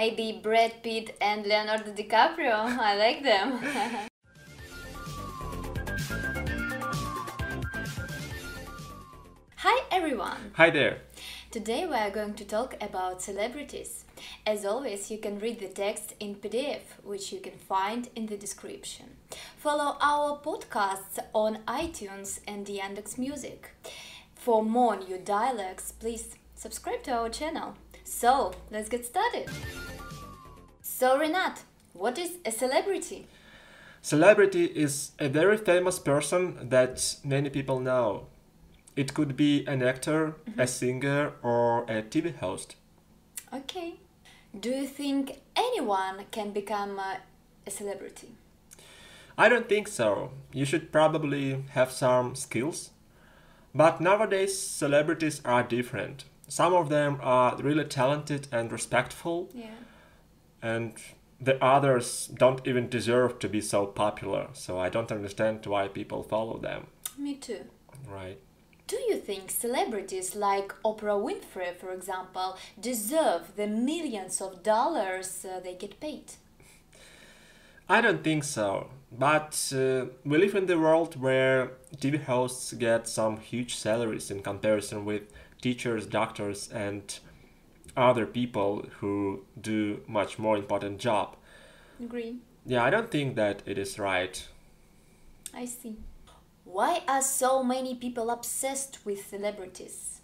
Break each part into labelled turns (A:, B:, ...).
A: Maybe Brad Pitt and Leonardo DiCaprio. I like them. Hi everyone!
B: Hi there.
A: Today we are going to talk about celebrities. As always, you can read the text in PDF, which you can find in the description. Follow our podcasts on iTunes and the Yandex Music. For more new dialects, please subscribe to our channel. So, let's get started. So, Renat, what is a celebrity?
B: Celebrity is a very famous person that many people know. It could be an actor, a singer, or a TV host.
A: Okay. Do you think anyone can become uh, a celebrity?
B: I don't think so. You should probably have some skills. But nowadays, celebrities are different. Some of them are really talented and respectful,
A: Yeah.
B: And the others don't even deserve to be so popular. So I don't understand why people follow them.
A: Me too.
B: Right.
A: Do you think celebrities like Oprah Winfrey, for example, deserve the millions of dollars uh, they get paid?
B: I don't think so. But uh, we live in the world where TV hosts get some huge salaries in comparison with teachers, doctors, and other people who do much more important job.
A: Agree.
B: Yeah, I don't think that it is right.
A: I see. Why are so many people obsessed with celebrities?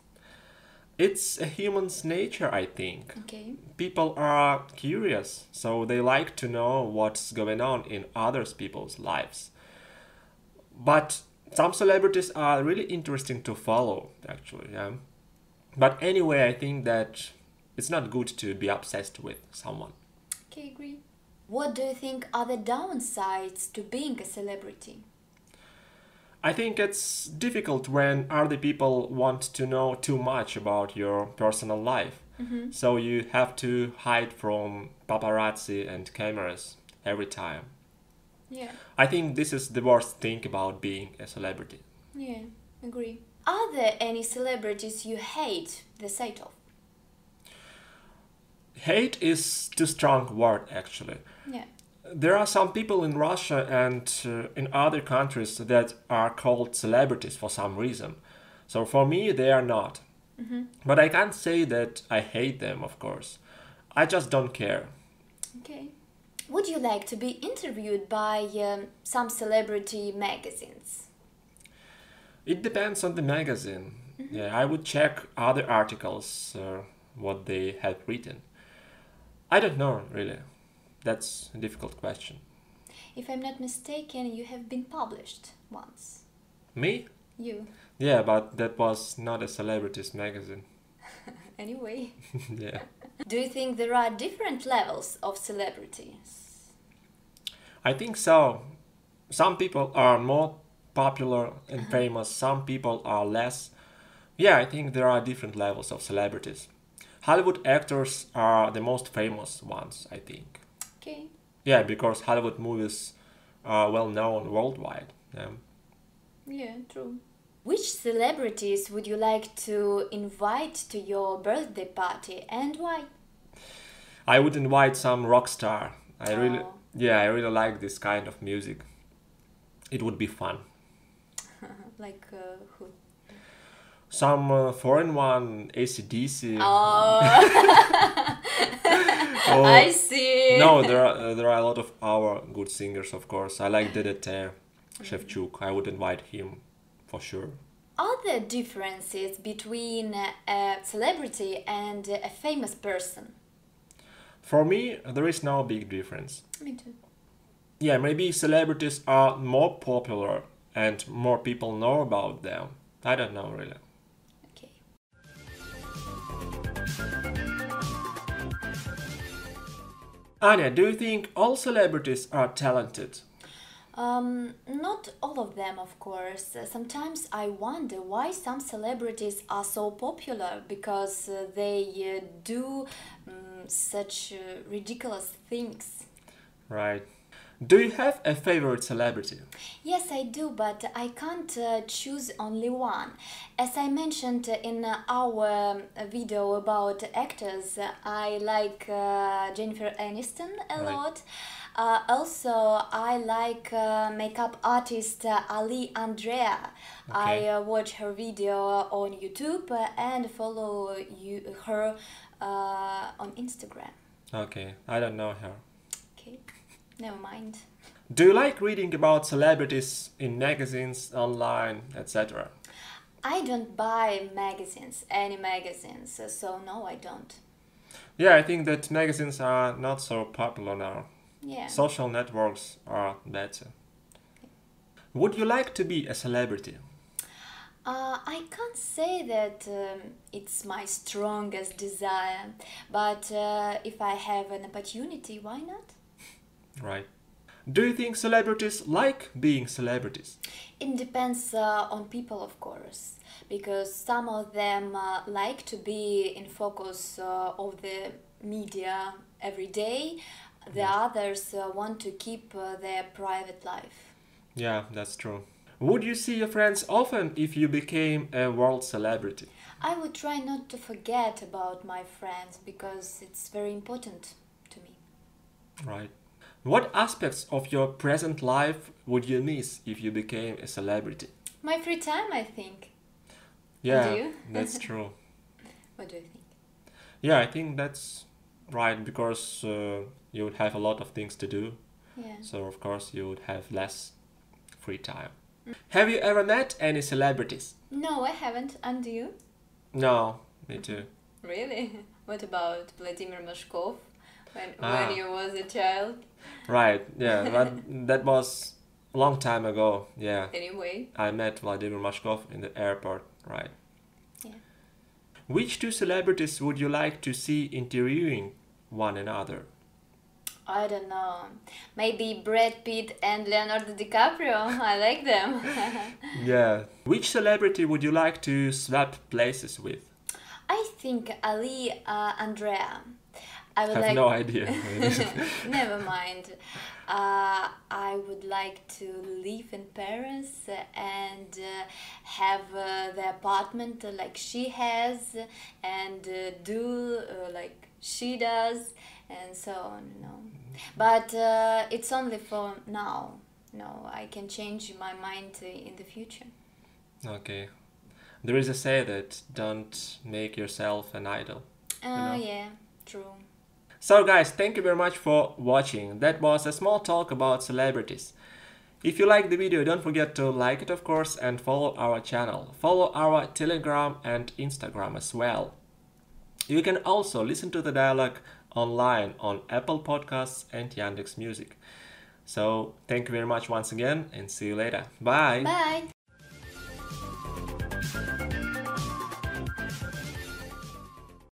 B: It's a human's nature, I think.
A: Okay.
B: People are curious, so they like to know what's going on in others people's lives. But some celebrities are really interesting to follow, actually. Yeah. But anyway, I think that it's not good to be obsessed with someone.
A: Okay, agree. What do you think are the downsides to being a celebrity?
B: I think it's difficult when other people want to know too much about your personal life. Mm-hmm. So you have to hide from paparazzi and cameras every time.
A: Yeah.
B: I think this is the worst thing about being a celebrity.
A: Yeah, agree. Are there any celebrities you hate the sight of?
B: Hate is too strong word actually.
A: Yeah.
B: There are some people in Russia and uh, in other countries that are called celebrities for some reason. So for me, they are not. But I can't say that I hate them, of course. I just don't care.
A: Okay. Would you like to be interviewed by um, some celebrity magazines?
B: It depends on the magazine. Yeah, I would check other articles, uh, what they have written. I don't know, really. That's a difficult question.
A: If I'm not mistaken, you have been published once.
B: Me?
A: You.
B: Yeah, but that was not a celebrities magazine.
A: Anyway.
B: yeah.
A: Do you think there are different levels of celebrities?
B: I think so. Some people are more popular and uh-huh. famous, some people are less. Yeah, I think there are different levels of celebrities. Hollywood actors are the most famous ones, I think.
A: Okay.
B: Yeah, because Hollywood movies are well known worldwide. Yeah.
A: Yeah, true. Which celebrities would you like to invite to your birthday party and why?
B: I would invite some rock star. I really,
A: Oh.
B: yeah, I really like this kind of music. It would be fun.
A: Like uh, who?
B: Some uh, foreign one, ACDC.
A: Oh,
B: or-
A: I see.
B: no, there are uh, there are a lot of our good singers, of course. I like DDT, Shevchuk. I would invite him for sure.
A: Are there differences between a celebrity and a famous person?
B: For me, there is no big difference.
A: Me too.
B: Yeah, maybe celebrities are more popular and more people know about them. I don't know really. Anya, do you think all celebrities are talented?
A: Um, not all of them, of course. Sometimes I wonder why some celebrities are so popular because uh, they uh, do um, such uh, ridiculous things.
B: Right. Do you have a favorite celebrity?
A: Yes, I do, but I can't uh, choose only one. As I mentioned in our um, video about actors, I like uh, Jennifer Aniston a
B: Right.
A: lot. Uh, also, I like uh, makeup artist uh, Ali Andreea. I
B: Okay.
A: uh, watch her video on YouTube and follow you, her uh, on Instagram.
B: Okay, I don't know her.
A: Okay, never mind.
B: Do you like reading about celebrities in magazines, online, etc.?
A: I don't buy magazines, any magazines, so no, I don't.
B: Yeah, I think that magazines are not so popular now.
A: Yeah.
B: Social networks are better. Would you like to be a celebrity?
A: Uh, I can't say that um, it's my strongest desire, but uh, if I have an opportunity, why not?
B: Right. Do you think celebrities like being celebrities?
A: It depends uh, on people, of course, because some of them uh, like to be in focus uh, of the media every day. The others uh, want to keep uh, their private life.
B: Yeah, that's true. Would you see your friends often if you became a world celebrity?
A: I would try not to forget about my friends because it's very important to me.
B: Right. What aspects of your present life would you miss if you became a celebrity?
A: My free time, I think.
B: Yeah,
A: you?
B: that's true.
A: What do you think?
B: Yeah, I think that's right because uh, you would have a lot of things to do,
A: Yeah.
B: so of course you would have less free time. Have you ever met any celebrities?
A: No, I haven't. And do you?
B: No, me too.
A: Really? What about Vladimir Mashkov when,
B: Ah.
A: when you was a child?
B: Right, yeah, but that was a long time ago. Yeah,
A: Anyway,
B: I met Vladimir Mashkov in the airport, right.
A: Yeah.
B: Which two celebrities would you like to see interviewing one another?
A: I don't know. Maybe Brad Pitt and Leonardo DiCaprio. I like them.
B: Yeah. Which celebrity would you like to swap places with?
A: I think Ali uh, Andreea. I would
B: have
A: like.
B: no idea.
A: Never mind. Uh, I would like to live in Paris and uh, have uh, the apartment uh, like she has and uh, do uh, like she does and so on, you know. But uh, it's only for now. No, I can change my mind in the future.
B: okay. There is a say that don't make yourself an idol.
A: Uh,
B: know.
A: Yeah, true.
B: So, guys, thank you very much for watching. That was a small talk about celebrities. If you like the video, don't forget to like it, of course, and follow our channel. Follow our Telegram and Instagram as well. You can also listen to the dialogue online on Apple Podcasts and Yandex Music. So, thank you very much once again, and see you later. Bye.
A: Bye.